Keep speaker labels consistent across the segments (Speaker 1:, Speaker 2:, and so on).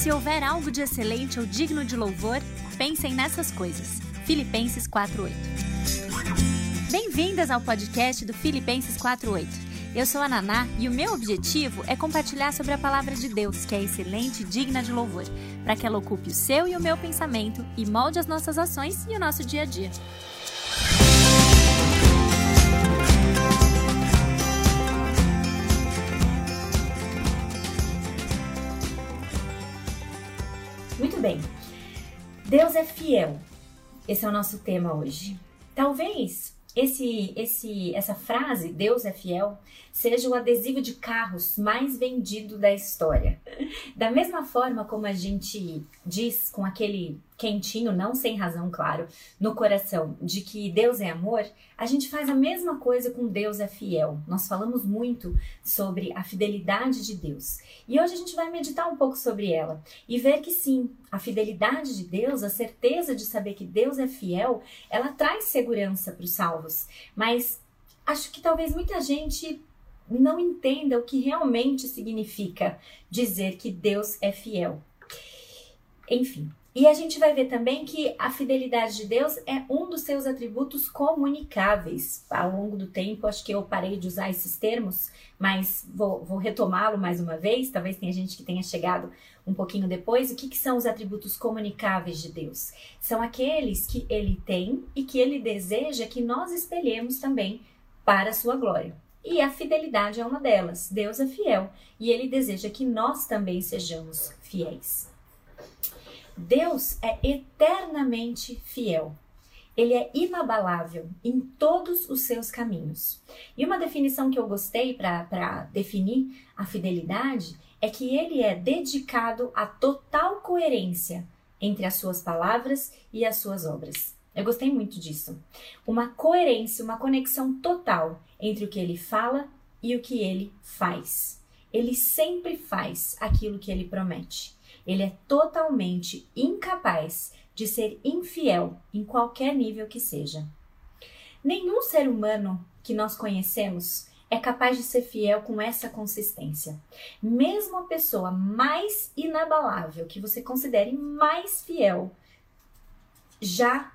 Speaker 1: Se houver algo de excelente ou digno de louvor, pensem nessas coisas. Filipenses 4:8. Bem-vindas ao podcast do Filipenses 4:8. Eu sou a Naná e o meu objetivo é compartilhar sobre a palavra de Deus, que é excelente e digna de louvor, para que ela ocupe o seu e o meu pensamento e molde as nossas ações e o nosso dia a dia. Bem. Deus é fiel. Esse é o nosso tema hoje. Talvez esse, esse, essa frase, Deus é fiel, seja o adesivo de carros mais vendido da história. Da mesma forma como a gente diz com aquele quentinho, não sem razão, claro, no coração, de que Deus é amor, a gente faz a mesma coisa com Deus é fiel. Nós falamos muito sobre a fidelidade de Deus. E hoje a gente vai meditar um pouco sobre ela e ver que sim, a fidelidade de Deus, a certeza de saber que Deus é fiel, ela traz segurança para os salvos. Mas acho que talvez muita gente não entenda o que realmente significa dizer que Deus é fiel. Enfim, e a gente vai ver também que a fidelidade de Deus é um dos seus atributos comunicáveis. Ao longo do tempo, acho que eu parei de usar esses termos, mas vou, vou retomá-lo mais uma vez. Talvez tenha gente que tenha chegado um pouquinho depois. O que, que são os atributos comunicáveis de Deus? São aqueles que ele tem e que ele deseja que nós espelhemos também para a sua glória. E a fidelidade é uma delas. Deus é fiel e ele deseja que nós também sejamos fiéis. Deus é eternamente fiel. Ele é inabalável em todos os seus caminhos. E uma definição que eu gostei para definir a fidelidade é que ele é dedicado à total coerência entre as suas palavras e as suas obras. Eu gostei muito disso. Uma coerência, uma conexão total entre o que ele fala e o que ele faz. Ele sempre faz aquilo que ele promete. Ele é totalmente incapaz de ser infiel em qualquer nível que seja. Nenhum ser humano que nós conhecemos é capaz de ser fiel com essa consistência. Mesmo a pessoa mais inabalável, que você considere mais fiel, já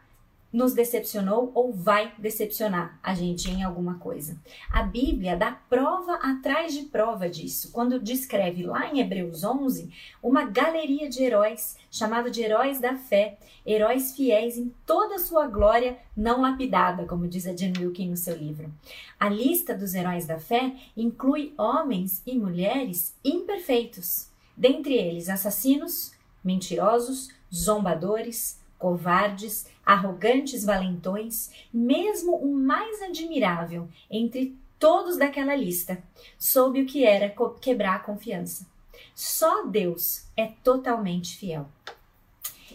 Speaker 1: nos decepcionou ou vai decepcionar a gente em alguma coisa. A Bíblia dá prova atrás de prova disso, quando descreve lá em Hebreus 11 uma galeria de heróis, chamado de heróis da fé, heróis fiéis em toda a sua glória não lapidada, como diz a Jen Wilkin no seu livro. A lista dos heróis da fé inclui homens e mulheres imperfeitos, dentre eles assassinos, mentirosos, zombadores, covardes, arrogantes valentões, mesmo o mais admirável entre todos daquela lista, soube o que era quebrar a confiança. Só Deus é totalmente fiel.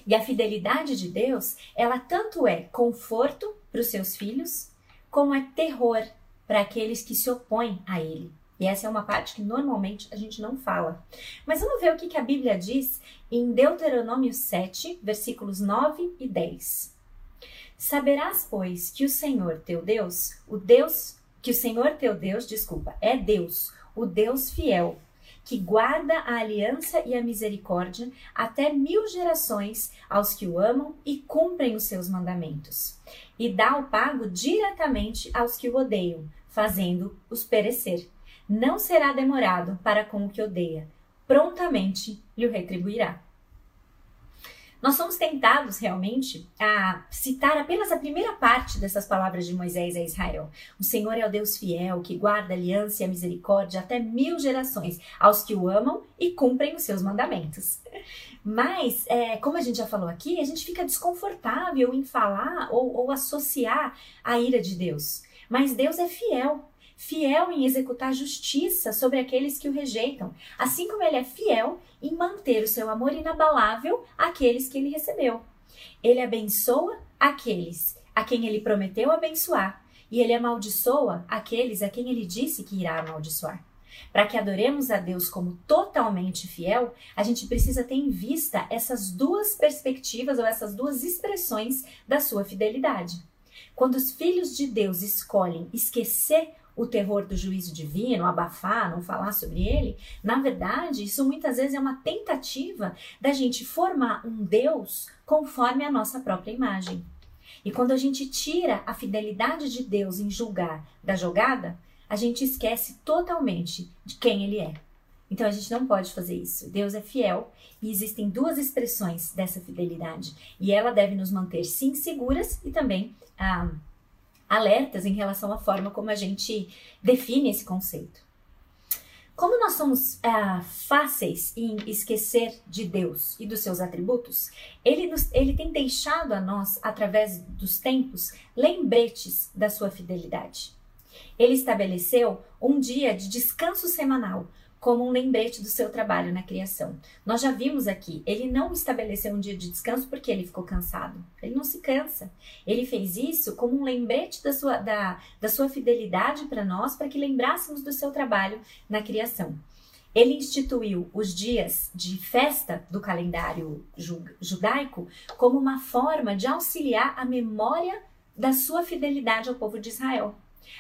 Speaker 1: E a fidelidade de Deus, ela tanto é conforto para os seus filhos, como é terror para aqueles que se opõem a Ele. E essa é uma parte que normalmente a gente não fala. Mas vamos ver o que a Bíblia diz em Deuteronômio 7, versículos 9 e 10. Saberás, pois, que o Senhor teu Deus, o Deus, que o Senhor teu Deus, desculpa, é Deus, o Deus fiel, que guarda a aliança e a misericórdia até mil gerações aos que o amam e cumprem os seus mandamentos, e dá o pago diretamente aos que o odeiam, fazendo-os perecer não será demorado para com o que odeia, prontamente lhe retribuirá. Nós somos tentados realmente a citar apenas a primeira parte dessas palavras de Moisés a Israel. O Senhor é o Deus fiel que guarda a aliança e a misericórdia até mil gerações aos que o amam e cumprem os seus mandamentos. Mas, é, como a gente já falou aqui, a gente fica desconfortável em falar ou, ou associar a ira de Deus. Mas Deus é fiel fiel em executar justiça sobre aqueles que o rejeitam, assim como ele é fiel em manter o seu amor inabalável àqueles que ele recebeu. Ele abençoa aqueles a quem ele prometeu abençoar, e ele amaldiçoa aqueles a quem ele disse que irá amaldiçoar. Para que adoremos a Deus como totalmente fiel, a gente precisa ter em vista essas duas perspectivas ou essas duas expressões da sua fidelidade. Quando os filhos de Deus escolhem esquecer o terror do juízo divino, abafar, não falar sobre ele, na verdade, isso muitas vezes é uma tentativa da gente formar um Deus conforme a nossa própria imagem. E quando a gente tira a fidelidade de Deus em julgar da jogada, a gente esquece totalmente de quem ele é. Então a gente não pode fazer isso. Deus é fiel e existem duas expressões dessa fidelidade. E ela deve nos manter, sim, seguras e também ah, alertas em relação à forma como a gente define esse conceito. Como nós somos ah, fáceis em esquecer de Deus e dos seus atributos, ele, nos, ele tem deixado a nós, através dos tempos, lembretes da sua fidelidade. Ele estabeleceu um dia de descanso semanal, como um lembrete do seu trabalho na criação. Nós já vimos aqui, ele não estabeleceu um dia de descanso porque ele ficou cansado. Ele não se cansa. Ele fez isso como um lembrete da sua, da, da sua fidelidade para nós, para que lembrássemos do seu trabalho na criação. Ele instituiu os dias de festa do calendário judaico como uma forma de auxiliar a memória da sua fidelidade ao povo de Israel.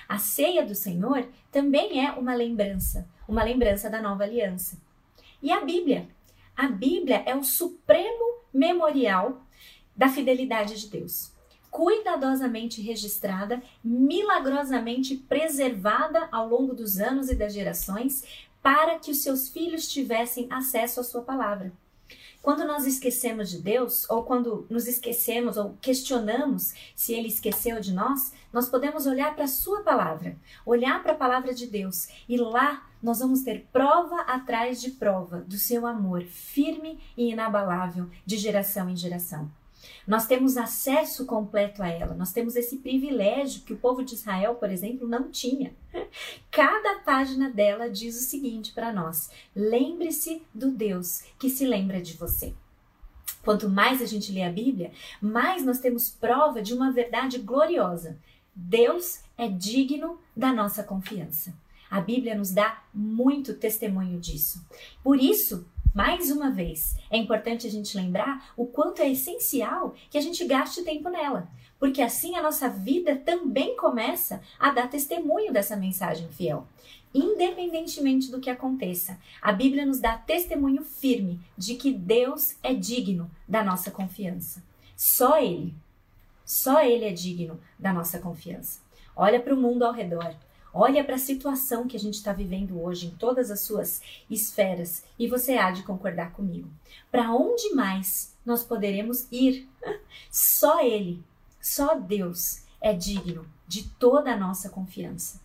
Speaker 1: A ceia do Senhor também é uma lembrança, uma lembrança da nova aliança. E a Bíblia? A Bíblia é o supremo memorial da fidelidade de Deus. Cuidadosamente registrada, milagrosamente preservada ao longo dos anos e das gerações, para que os seus filhos tivessem acesso à sua palavra. Quando nós esquecemos de Deus, ou quando nos esquecemos ou questionamos se Ele esqueceu de nós, nós podemos olhar para a Sua palavra, olhar para a palavra de Deus e lá nós vamos ter prova atrás de prova do seu amor firme e inabalável de geração em geração. Nós temos acesso completo a ela, nós temos esse privilégio que o povo de Israel, por exemplo, não tinha. Cada página dela diz o seguinte para nós: lembre-se do Deus que se lembra de você. Quanto mais a gente lê a Bíblia, mais nós temos prova de uma verdade gloriosa. Deus é digno da nossa confiança. A Bíblia nos dá muito testemunho disso. Por isso, mais uma vez, é importante a gente lembrar o quanto é essencial que a gente gaste tempo nela, porque assim a nossa vida também começa a dar testemunho dessa mensagem fiel. Independentemente do que aconteça, a Bíblia nos dá testemunho firme de que Deus é digno da nossa confiança. Só Ele, só Ele é digno da nossa confiança. Olha para o mundo ao redor. Olha para a situação que a gente está vivendo hoje em todas as suas esferas e você há de concordar comigo. Para onde mais nós poderemos ir? Só Ele, só Deus é digno de toda a nossa confiança.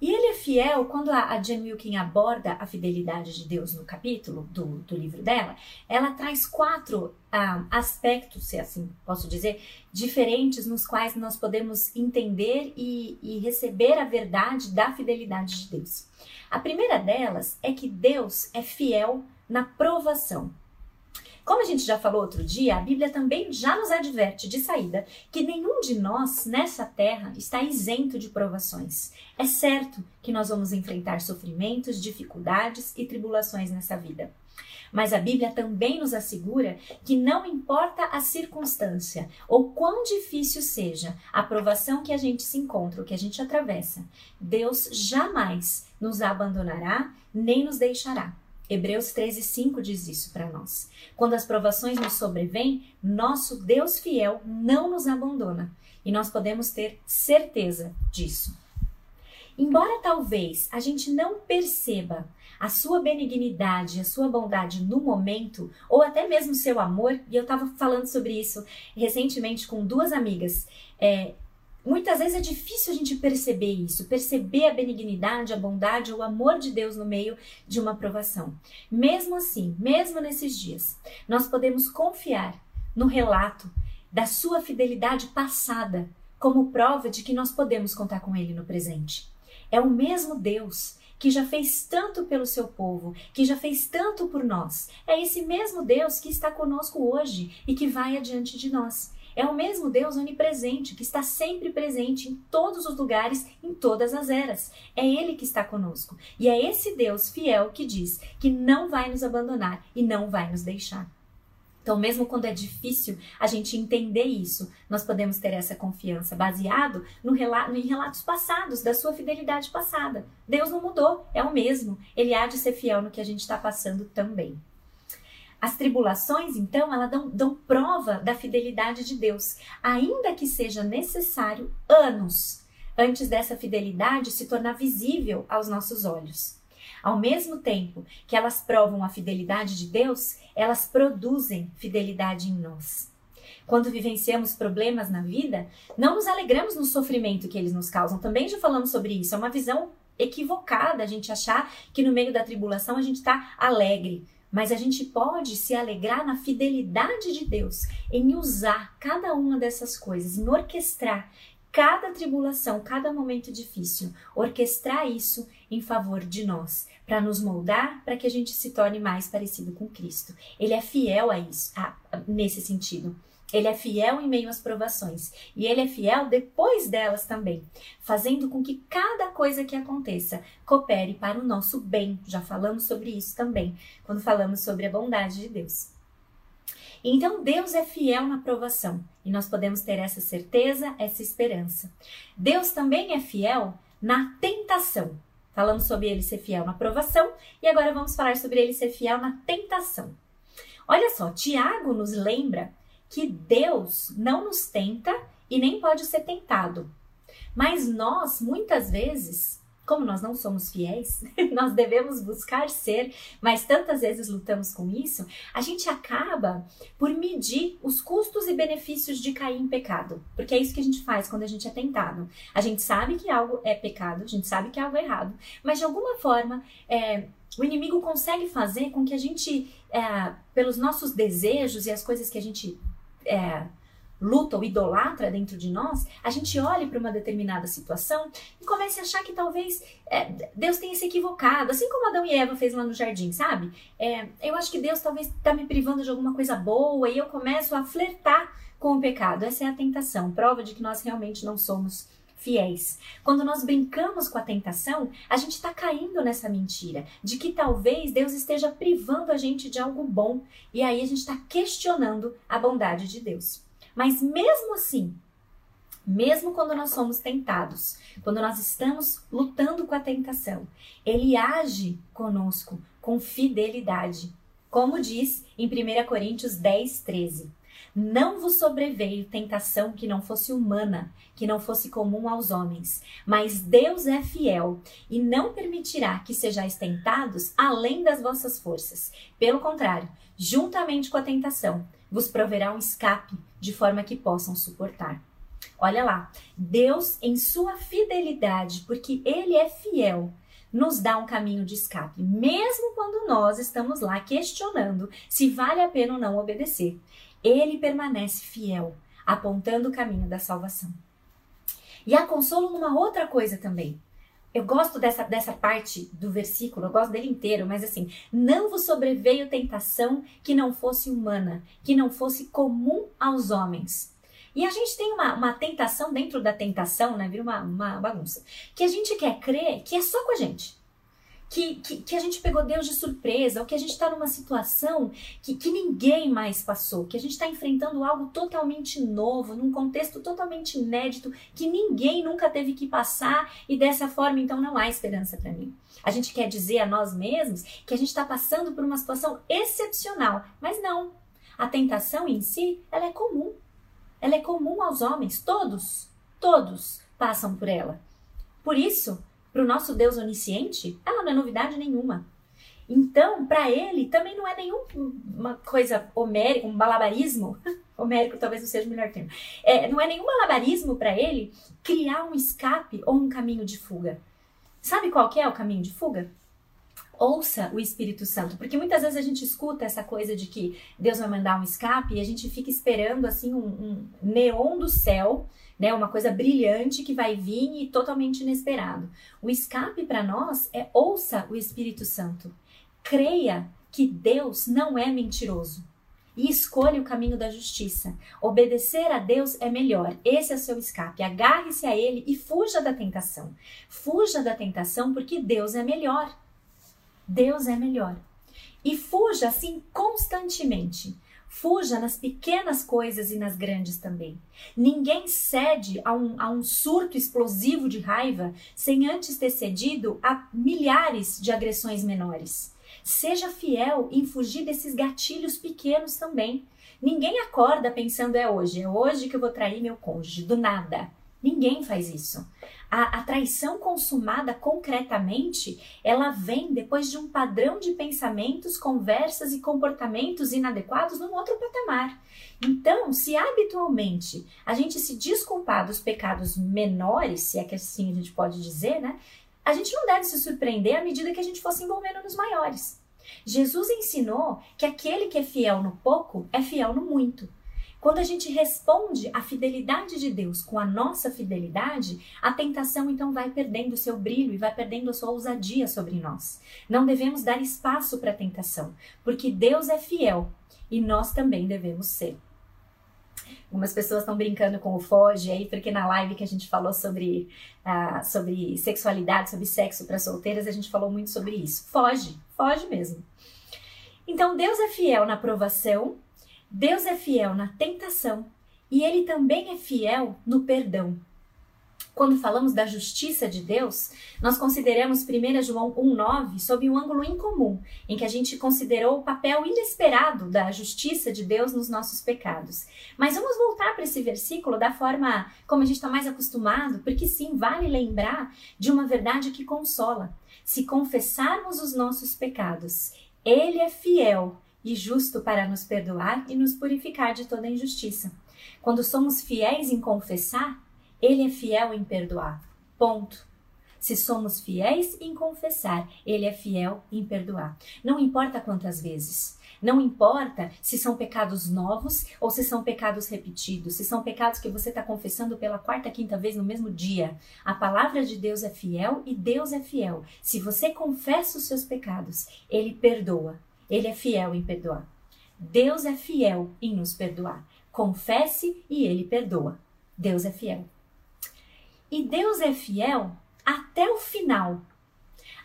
Speaker 1: E ele é fiel quando a, a Jen Wilkin aborda a fidelidade de Deus no capítulo do, do livro dela, ela traz quatro ah, aspectos, se assim posso dizer, diferentes nos quais nós podemos entender e, e receber a verdade da fidelidade de Deus. A primeira delas é que Deus é fiel na provação. Como a gente já falou outro dia, a Bíblia também já nos adverte de saída que nenhum de nós nessa terra está isento de provações. É certo que nós vamos enfrentar sofrimentos, dificuldades e tribulações nessa vida. Mas a Bíblia também nos assegura que não importa a circunstância ou quão difícil seja a provação que a gente se encontra, ou que a gente atravessa, Deus jamais nos abandonará nem nos deixará. Hebreus 13, 5 diz isso para nós. Quando as provações nos sobrevêm, nosso Deus fiel não nos abandona e nós podemos ter certeza disso. Embora talvez a gente não perceba a sua benignidade, a sua bondade no momento, ou até mesmo seu amor, e eu estava falando sobre isso recentemente com duas amigas, é, Muitas vezes é difícil a gente perceber isso, perceber a benignidade, a bondade, o amor de Deus no meio de uma provação. Mesmo assim, mesmo nesses dias, nós podemos confiar no relato da sua fidelidade passada como prova de que nós podemos contar com Ele no presente. É o mesmo Deus que já fez tanto pelo seu povo, que já fez tanto por nós. É esse mesmo Deus que está conosco hoje e que vai adiante de nós. É o mesmo Deus onipresente, que está sempre presente em todos os lugares, em todas as eras. É Ele que está conosco. E é esse Deus fiel que diz que não vai nos abandonar e não vai nos deixar. Então, mesmo quando é difícil a gente entender isso, nós podemos ter essa confiança baseado no relato, em relatos passados, da sua fidelidade passada. Deus não mudou, é o mesmo. Ele há de ser fiel no que a gente está passando também. As tribulações, então, elas dão, dão prova da fidelidade de Deus, ainda que seja necessário anos antes dessa fidelidade se tornar visível aos nossos olhos. Ao mesmo tempo que elas provam a fidelidade de Deus, elas produzem fidelidade em nós. Quando vivenciamos problemas na vida, não nos alegramos no sofrimento que eles nos causam. Também já falamos sobre isso. É uma visão equivocada a gente achar que no meio da tribulação a gente está alegre. Mas a gente pode se alegrar na fidelidade de Deus, em usar cada uma dessas coisas, em orquestrar cada tribulação, cada momento difícil, orquestrar isso em favor de nós, para nos moldar, para que a gente se torne mais parecido com Cristo. Ele é fiel a isso, a, a, nesse sentido. Ele é fiel em meio às provações e ele é fiel depois delas também, fazendo com que cada coisa que aconteça coopere para o nosso bem. Já falamos sobre isso também, quando falamos sobre a bondade de Deus. Então Deus é fiel na provação e nós podemos ter essa certeza, essa esperança. Deus também é fiel na tentação. Falamos sobre ele ser fiel na provação e agora vamos falar sobre ele ser fiel na tentação. Olha só, Tiago nos lembra que Deus não nos tenta e nem pode ser tentado. Mas nós, muitas vezes, como nós não somos fiéis, nós devemos buscar ser, mas tantas vezes lutamos com isso, a gente acaba por medir os custos e benefícios de cair em pecado. Porque é isso que a gente faz quando a gente é tentado. A gente sabe que algo é pecado, a gente sabe que algo é errado, mas de alguma forma é, o inimigo consegue fazer com que a gente, é, pelos nossos desejos e as coisas que a gente é, luta ou idolatra dentro de nós, a gente olhe para uma determinada situação e comece a achar que talvez é, Deus tenha se equivocado, assim como Adão e Eva fez lá no jardim, sabe? É, eu acho que Deus talvez está me privando de alguma coisa boa e eu começo a flertar com o pecado. Essa é a tentação, prova de que nós realmente não somos fiéis. Quando nós brincamos com a tentação, a gente está caindo nessa mentira de que talvez Deus esteja privando a gente de algo bom e aí a gente está questionando a bondade de Deus. Mas mesmo assim, mesmo quando nós somos tentados, quando nós estamos lutando com a tentação, ele age conosco com fidelidade. Como diz em 1 Coríntios 10, 13. Não vos sobreveio tentação que não fosse humana, que não fosse comum aos homens, mas Deus é fiel e não permitirá que sejais tentados além das vossas forças. Pelo contrário, juntamente com a tentação, vos proverá um escape de forma que possam suportar. Olha lá, Deus, em sua fidelidade, porque Ele é fiel, nos dá um caminho de escape, mesmo quando nós estamos lá questionando se vale a pena ou não obedecer. Ele permanece fiel, apontando o caminho da salvação. E há consolo numa outra coisa também. Eu gosto dessa, dessa parte do versículo, eu gosto dele inteiro, mas assim, não vos sobreveio tentação que não fosse humana, que não fosse comum aos homens. E a gente tem uma, uma tentação dentro da tentação, né? Vira uma, uma bagunça. Que a gente quer crer que é só com a gente que, que, que, a gente pegou Deus de surpresa, ou que a gente está numa situação que, que ninguém mais passou, que a gente está enfrentando algo totalmente novo, num contexto totalmente inédito, que ninguém nunca teve que passar, e dessa forma, então, não há esperança para mim. A gente quer dizer a nós mesmos que a gente está passando por uma situação excepcional, mas não. A tentação em si, ela é comum. Ela é comum aos homens, todos, todos passam por ela. Por isso, para o nosso Deus onisciente, ela não é novidade nenhuma. Então, para ele, também não é nenhuma coisa homérica, um balabarismo. homérico talvez não seja o melhor termo. É, não é nenhum malabarismo para ele criar um escape ou um caminho de fuga. Sabe qual que é o caminho de fuga? Ouça o Espírito Santo, porque muitas vezes a gente escuta essa coisa de que Deus vai mandar um escape e a gente fica esperando assim um, um neon do céu né? Uma coisa brilhante que vai vir e totalmente inesperado. O escape para nós é ouça o Espírito Santo. Creia que Deus não é mentiroso e escolha o caminho da justiça. Obedecer a Deus é melhor. Esse é o seu escape. Agarre-se a Ele e fuja da tentação. Fuja da tentação porque Deus é melhor. Deus é melhor. E fuja assim constantemente. Fuja nas pequenas coisas e nas grandes também. Ninguém cede a um, a um surto explosivo de raiva sem antes ter cedido a milhares de agressões menores. Seja fiel em fugir desses gatilhos pequenos também. Ninguém acorda pensando é hoje, é hoje que eu vou trair meu cônjuge, do nada. Ninguém faz isso. A, a, traição consumada concretamente, ela vem depois de um padrão de pensamentos, conversas e comportamentos inadequados num outro patamar. Então, se habitualmente a gente se desculpar dos pecados menores, se é que assim a gente pode dizer, né? A gente não deve se surpreender à medida que a gente for se envolvendo nos maiores. Jesus ensinou que aquele que é fiel no pouco é fiel no muito. Quando a gente responde à fidelidade de Deus com a nossa fidelidade, a tentação então vai perdendo o seu brilho e vai perdendo a sua ousadia sobre nós. Não devemos dar espaço para a tentação, porque Deus é fiel e nós também devemos ser. Algumas pessoas estão brincando com o foge aí, porque na live que a gente falou sobre, uh, sobre sexualidade, sobre sexo para solteiras, a gente falou muito sobre isso. Foge, foge mesmo. Então Deus é fiel na provação Deus é fiel na tentação e ele também é fiel no perdão. Quando falamos da justiça de Deus, nós consideramos 1 João 1,9 sob um ângulo incomum, em que a gente considerou o papel inesperado da justiça de Deus nos nossos pecados. Mas vamos voltar para esse versículo da forma como a gente está mais acostumado, porque sim, vale lembrar de uma verdade que consola. Se confessarmos os nossos pecados, Ele é fiel e justo para nos perdoar e nos purificar de toda injustiça. Quando somos fiéis em confessar, Ele é fiel em perdoar. Ponto. Se somos fiéis em confessar, Ele é fiel em perdoar. Não importa quantas vezes. Não importa se são pecados novos ou se são pecados repetidos, se são pecados que você está confessando pela quarta, quinta vez no mesmo dia. A palavra de Deus é fiel e Deus é fiel. Se você confessa os seus pecados, Ele perdoa. Ele é fiel em perdoar. Deus é fiel em nos perdoar. Confesse e ele perdoa. Deus é fiel. E Deus é fiel até o final.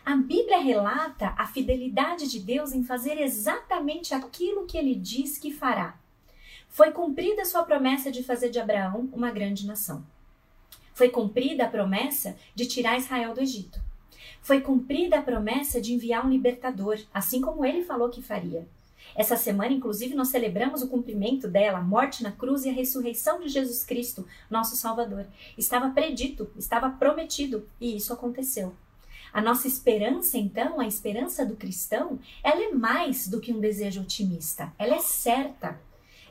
Speaker 1: A Bíblia relata a fidelidade de Deus em fazer exatamente aquilo que ele diz que fará. Foi cumprida a sua promessa de fazer de Abraão uma grande nação. Foi cumprida a promessa de tirar Israel do Egito foi cumprida a promessa de enviar um libertador, assim como ele falou que faria. Essa semana, inclusive, nós celebramos o cumprimento dela, a morte na cruz e a ressurreição de Jesus Cristo, nosso Salvador. Estava predito, estava prometido e isso aconteceu. A nossa esperança, então, a esperança do cristão, ela é mais do que um desejo otimista, ela é certa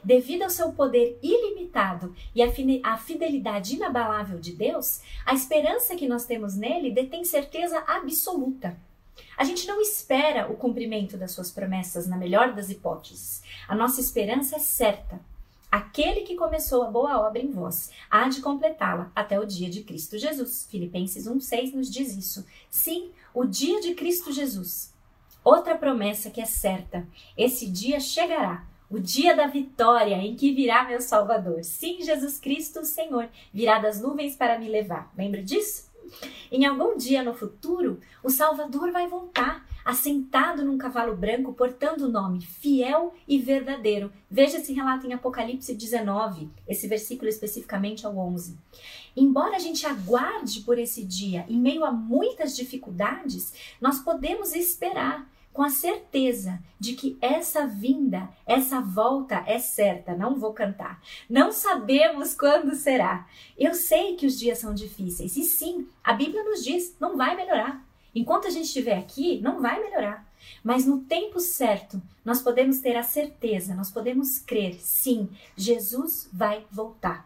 Speaker 1: devido ao seu poder ilimitado e à fidelidade inabalável de Deus, a esperança que nós temos nele detém certeza absoluta. A gente não espera o cumprimento das suas promessas, na melhor das hipóteses. A nossa esperança é certa. Aquele que começou a boa obra em vós há de completá-la até o dia de Cristo Jesus. Filipenses 1,6 nos diz isso. Sim, o dia de Cristo Jesus. Outra promessa que é certa: esse dia chegará o dia da vitória em que virá meu Salvador. Sim, Jesus Cristo, Senhor, virá das nuvens para me levar. Lembra disso? Em algum dia no futuro, o Salvador vai voltar, assentado num cavalo branco, portando o nome fiel e verdadeiro. Veja esse relato em Apocalipse 19, esse versículo especificamente ao 11. Embora a gente aguarde por esse dia, em meio a muitas dificuldades, nós podemos esperar com a certeza de que essa vinda, essa volta é certa. Não vou cantar. Não sabemos quando será. Eu sei que os dias são difíceis e sim, a Bíblia nos diz, não vai melhorar. Enquanto a gente estiver aqui, não vai melhorar. Mas no tempo certo, nós podemos ter a certeza, nós podemos crer, sim, Jesus vai voltar.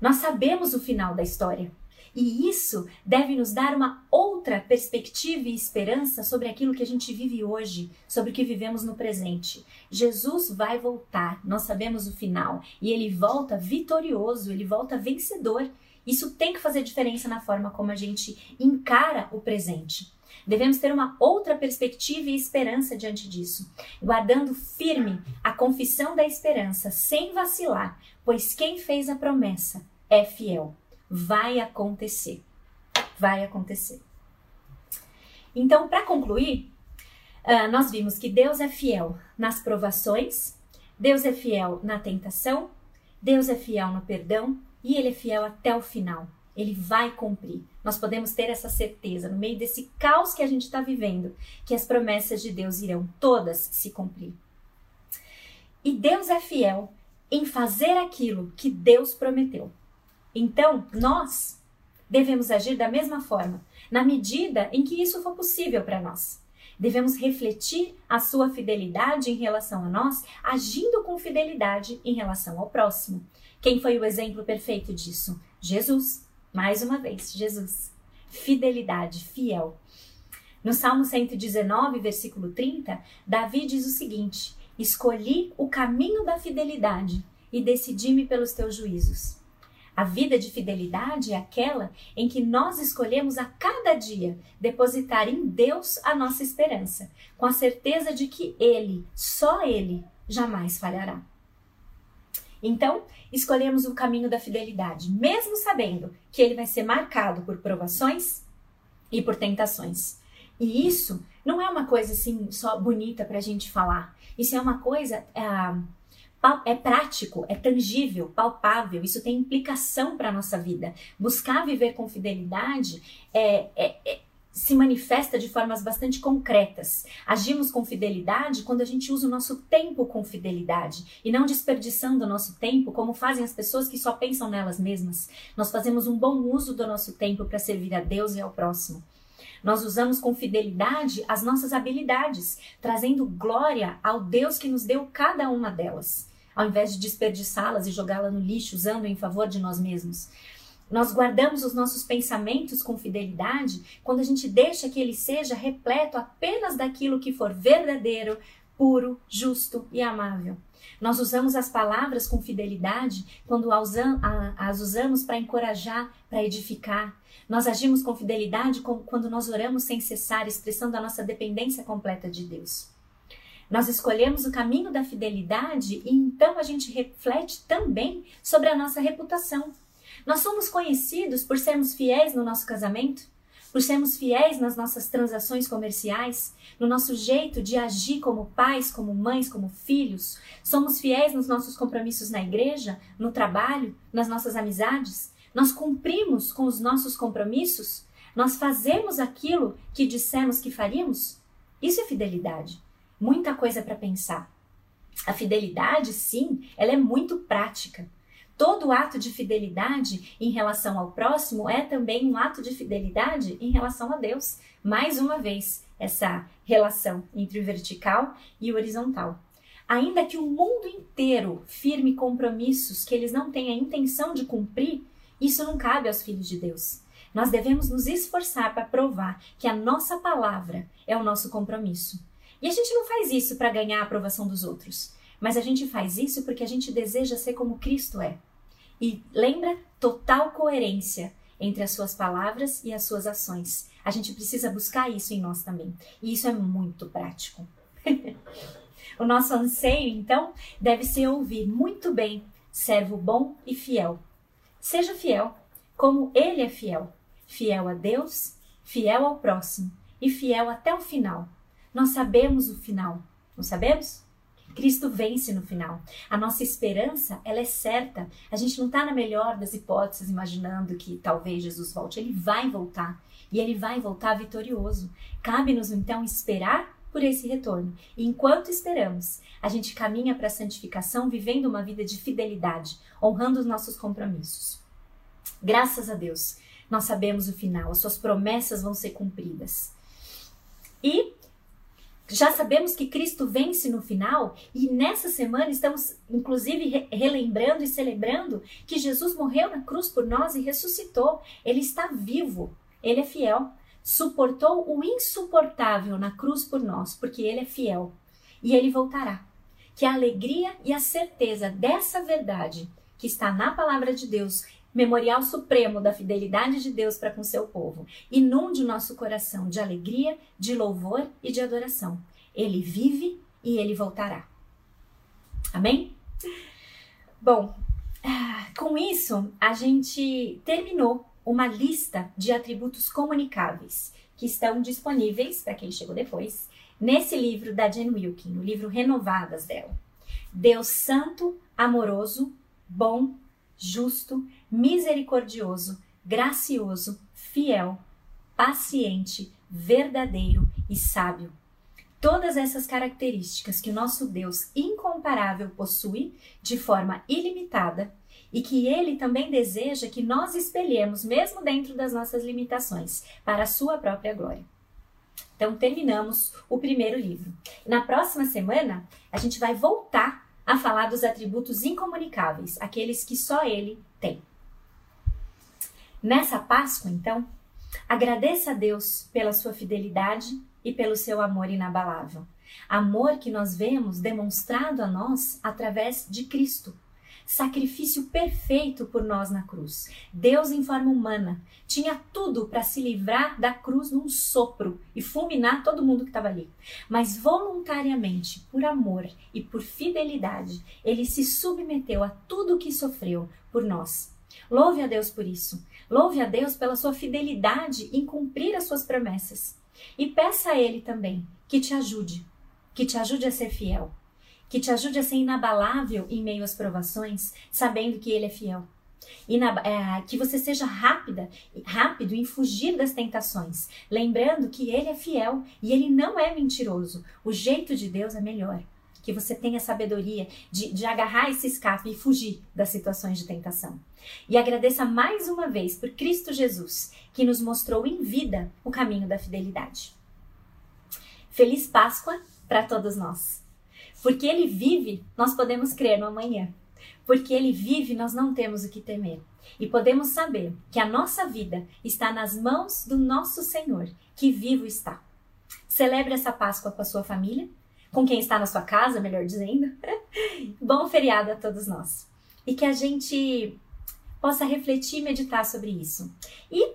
Speaker 1: Nós sabemos o final da história. E isso deve nos dar uma outra perspectiva e esperança sobre aquilo que a gente vive hoje, sobre o que vivemos no presente. Jesus vai voltar, nós sabemos o final, e ele volta vitorioso, ele volta vencedor. Isso tem que fazer diferença na forma como a gente encara o presente. Devemos ter uma outra perspectiva e esperança diante disso, guardando firme a confissão da esperança, sem vacilar, pois quem fez a promessa é fiel vai acontecer. Vai acontecer. Então, para concluir, uh, nós vimos que Deus é fiel nas provações, Deus é fiel na tentação, Deus é fiel no perdão e ele é fiel até o final. Ele vai cumprir. Nós podemos ter essa certeza no meio desse caos que a gente está vivendo, que as promessas de Deus irão todas se cumprir. E Deus é fiel em fazer aquilo que Deus prometeu. Então, nós devemos agir da mesma forma, na medida em que isso for possível para nós. Devemos refletir a sua fidelidade em relação a nós, agindo com fidelidade em relação ao próximo. Quem foi o exemplo perfeito disso? Jesus. Mais uma vez, Jesus. Fidelidade, fiel. No Salmo 119, versículo 30, Davi diz o seguinte: Escolhi o caminho da fidelidade e decidi-me pelos teus juízos. A vida de fidelidade é aquela em que nós escolhemos a cada dia depositar em Deus a nossa esperança, com a certeza de que Ele, só Ele, jamais falhará. Então, escolhemos o caminho da fidelidade, mesmo sabendo que ele vai ser marcado por provações e por tentações. E isso não é uma coisa assim só bonita para a gente falar. Isso é uma coisa. É, é prático, é tangível, palpável, isso tem implicação para a nossa vida. Buscar viver com fidelidade é, é, é, se manifesta de formas bastante concretas. Agimos com fidelidade quando a gente usa o nosso tempo com fidelidade e não desperdiçando o nosso tempo como fazem as pessoas que só pensam nelas mesmas. Nós fazemos um bom uso do nosso tempo para servir a Deus e ao próximo. Nós usamos com fidelidade as nossas habilidades, trazendo glória ao Deus que nos deu cada uma delas ao invés de desperdiçá-las e jogá-las no lixo, usando em favor de nós mesmos. Nós guardamos os nossos pensamentos com fidelidade quando a gente deixa que ele seja repleto apenas daquilo que for verdadeiro, puro, justo e amável. Nós usamos as palavras com fidelidade quando as usamos para encorajar, para edificar. Nós agimos com fidelidade quando nós oramos sem cessar, expressando a nossa dependência completa de Deus. Nós escolhemos o caminho da fidelidade e então a gente reflete também sobre a nossa reputação. Nós somos conhecidos por sermos fiéis no nosso casamento, por sermos fiéis nas nossas transações comerciais, no nosso jeito de agir como pais, como mães, como filhos. Somos fiéis nos nossos compromissos na igreja, no trabalho, nas nossas amizades. Nós cumprimos com os nossos compromissos. Nós fazemos aquilo que dissemos que faríamos. Isso é fidelidade muita coisa para pensar. A fidelidade, sim, ela é muito prática. Todo ato de fidelidade em relação ao próximo é também um ato de fidelidade em relação a Deus. Mais uma vez, essa relação entre o vertical e o horizontal. Ainda que o mundo inteiro firme compromissos que eles não têm a intenção de cumprir, isso não cabe aos filhos de Deus. Nós devemos nos esforçar para provar que a nossa palavra é o nosso compromisso. E a gente não faz isso para ganhar a aprovação dos outros, mas a gente faz isso porque a gente deseja ser como Cristo é. E lembra? Total coerência entre as suas palavras e as suas ações. A gente precisa buscar isso em nós também. E isso é muito prático. o nosso anseio, então, deve ser ouvir muito bem, servo bom e fiel. Seja fiel, como ele é fiel. Fiel a Deus, fiel ao próximo e fiel até o final nós sabemos o final, não sabemos? Cristo vence no final. A nossa esperança, ela é certa. A gente não está na melhor das hipóteses imaginando que talvez Jesus volte. Ele vai voltar e ele vai voltar vitorioso. Cabe-nos então esperar por esse retorno. E enquanto esperamos, a gente caminha para a santificação vivendo uma vida de fidelidade, honrando os nossos compromissos. Graças a Deus, nós sabemos o final, as suas promessas vão ser cumpridas. E já sabemos que Cristo vence no final e nessa semana estamos inclusive relembrando e celebrando que Jesus morreu na cruz por nós e ressuscitou. Ele está vivo, ele é fiel. Suportou o insuportável na cruz por nós, porque ele é fiel. E ele voltará. Que a alegria e a certeza dessa verdade que está na palavra de Deus memorial supremo da fidelidade de Deus para com seu povo. Inunde o nosso coração de alegria, de louvor e de adoração. Ele vive e ele voltará. Amém? Bom, ah, com isso a gente terminou uma lista de atributos comunicáveis que estão disponíveis para quem chegou depois nesse livro da Jen Wilkin, o livro Renovadas dela. Deus santo, amoroso, bom, justo, misericordioso, gracioso, fiel, paciente, verdadeiro e sábio. Todas essas características que o nosso Deus incomparável possui de forma ilimitada e que ele também deseja que nós espelhemos, mesmo dentro das nossas limitações, para a sua própria glória. Então, terminamos o primeiro livro. Na próxima semana, a gente vai voltar a falar dos atributos incomunicáveis, aqueles que só ele tem. Nessa Páscoa, então, agradeça a Deus pela sua fidelidade e pelo seu amor inabalável. Amor que nós vemos demonstrado a nós através de Cristo, sacrifício perfeito por nós na cruz. Deus em forma humana tinha tudo para se livrar da cruz num sopro e fulminar todo mundo que estava ali. Mas voluntariamente, por amor e por fidelidade, ele se submeteu a tudo o que sofreu por nós. Louve a Deus por isso. Louve a Deus pela sua fidelidade em cumprir as suas promessas. E peça a Ele também que te ajude, que te ajude a ser fiel que te ajude a ser inabalável em meio às provações, sabendo que Ele é fiel. Na, é, que você seja rápida, rápido em fugir das tentações, lembrando que Ele é fiel e Ele não é mentiroso. O jeito de Deus é melhor. Que você tenha sabedoria de, de agarrar esse escape e fugir das situações de tentação. E agradeça mais uma vez por Cristo Jesus, que nos mostrou em vida o caminho da fidelidade. Feliz Páscoa para todos nós! Porque Ele vive, nós podemos crer no amanhã. Porque Ele vive, nós não temos o que temer. E podemos saber que a nossa vida está nas mãos do nosso Senhor, que vivo está. Celebre essa Páscoa com a sua família, com quem está na sua casa, melhor dizendo. Bom feriado a todos nós. E que a gente possa refletir e meditar sobre isso. E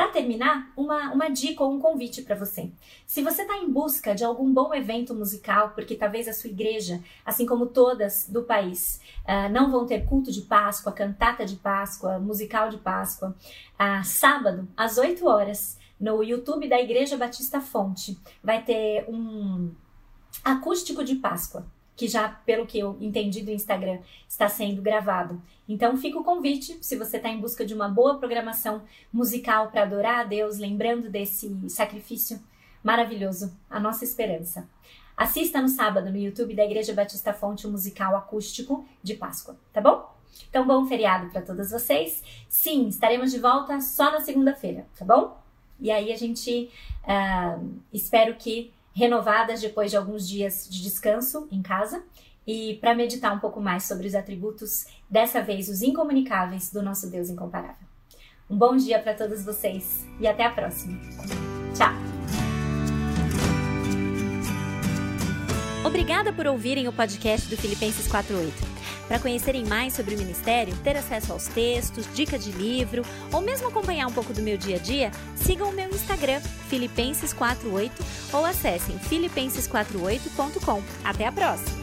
Speaker 1: para terminar, uma, uma dica ou um convite para você. Se você está em busca de algum bom evento musical, porque talvez a sua igreja, assim como todas do país, uh, não vão ter culto de Páscoa, cantata de Páscoa, musical de Páscoa, uh, sábado, às 8 horas, no YouTube da Igreja Batista Fonte, vai ter um acústico de Páscoa que já, pelo que eu entendi do Instagram, está sendo gravado. Então fica o convite, se você está em busca de uma boa programação musical para adorar a Deus, lembrando desse sacrifício maravilhoso, a nossa esperança. Assista no sábado no YouTube da Igreja Batista Fonte o musical acústico de Páscoa, tá bom? Então, bom feriado para todas vocês. Sim, estaremos de volta só na segunda-feira, tá bom? E aí a gente uh, espero que renovadas depois de alguns dias de descanso em casa e para meditar um pouco mais sobre os atributos, dessa vez os incomunicáveis do nosso Deus incomparável. Um bom dia para todos vocês e até a próxima. Tchau!
Speaker 2: Obrigada por ouvirem o podcast do Filipenses 48. Para conhecerem mais sobre o ministério, ter acesso aos textos, dica de livro ou mesmo acompanhar um pouco do meu dia a dia, sigam o meu Instagram, Filipenses48 ou acessem filipenses48.com. Até a próxima!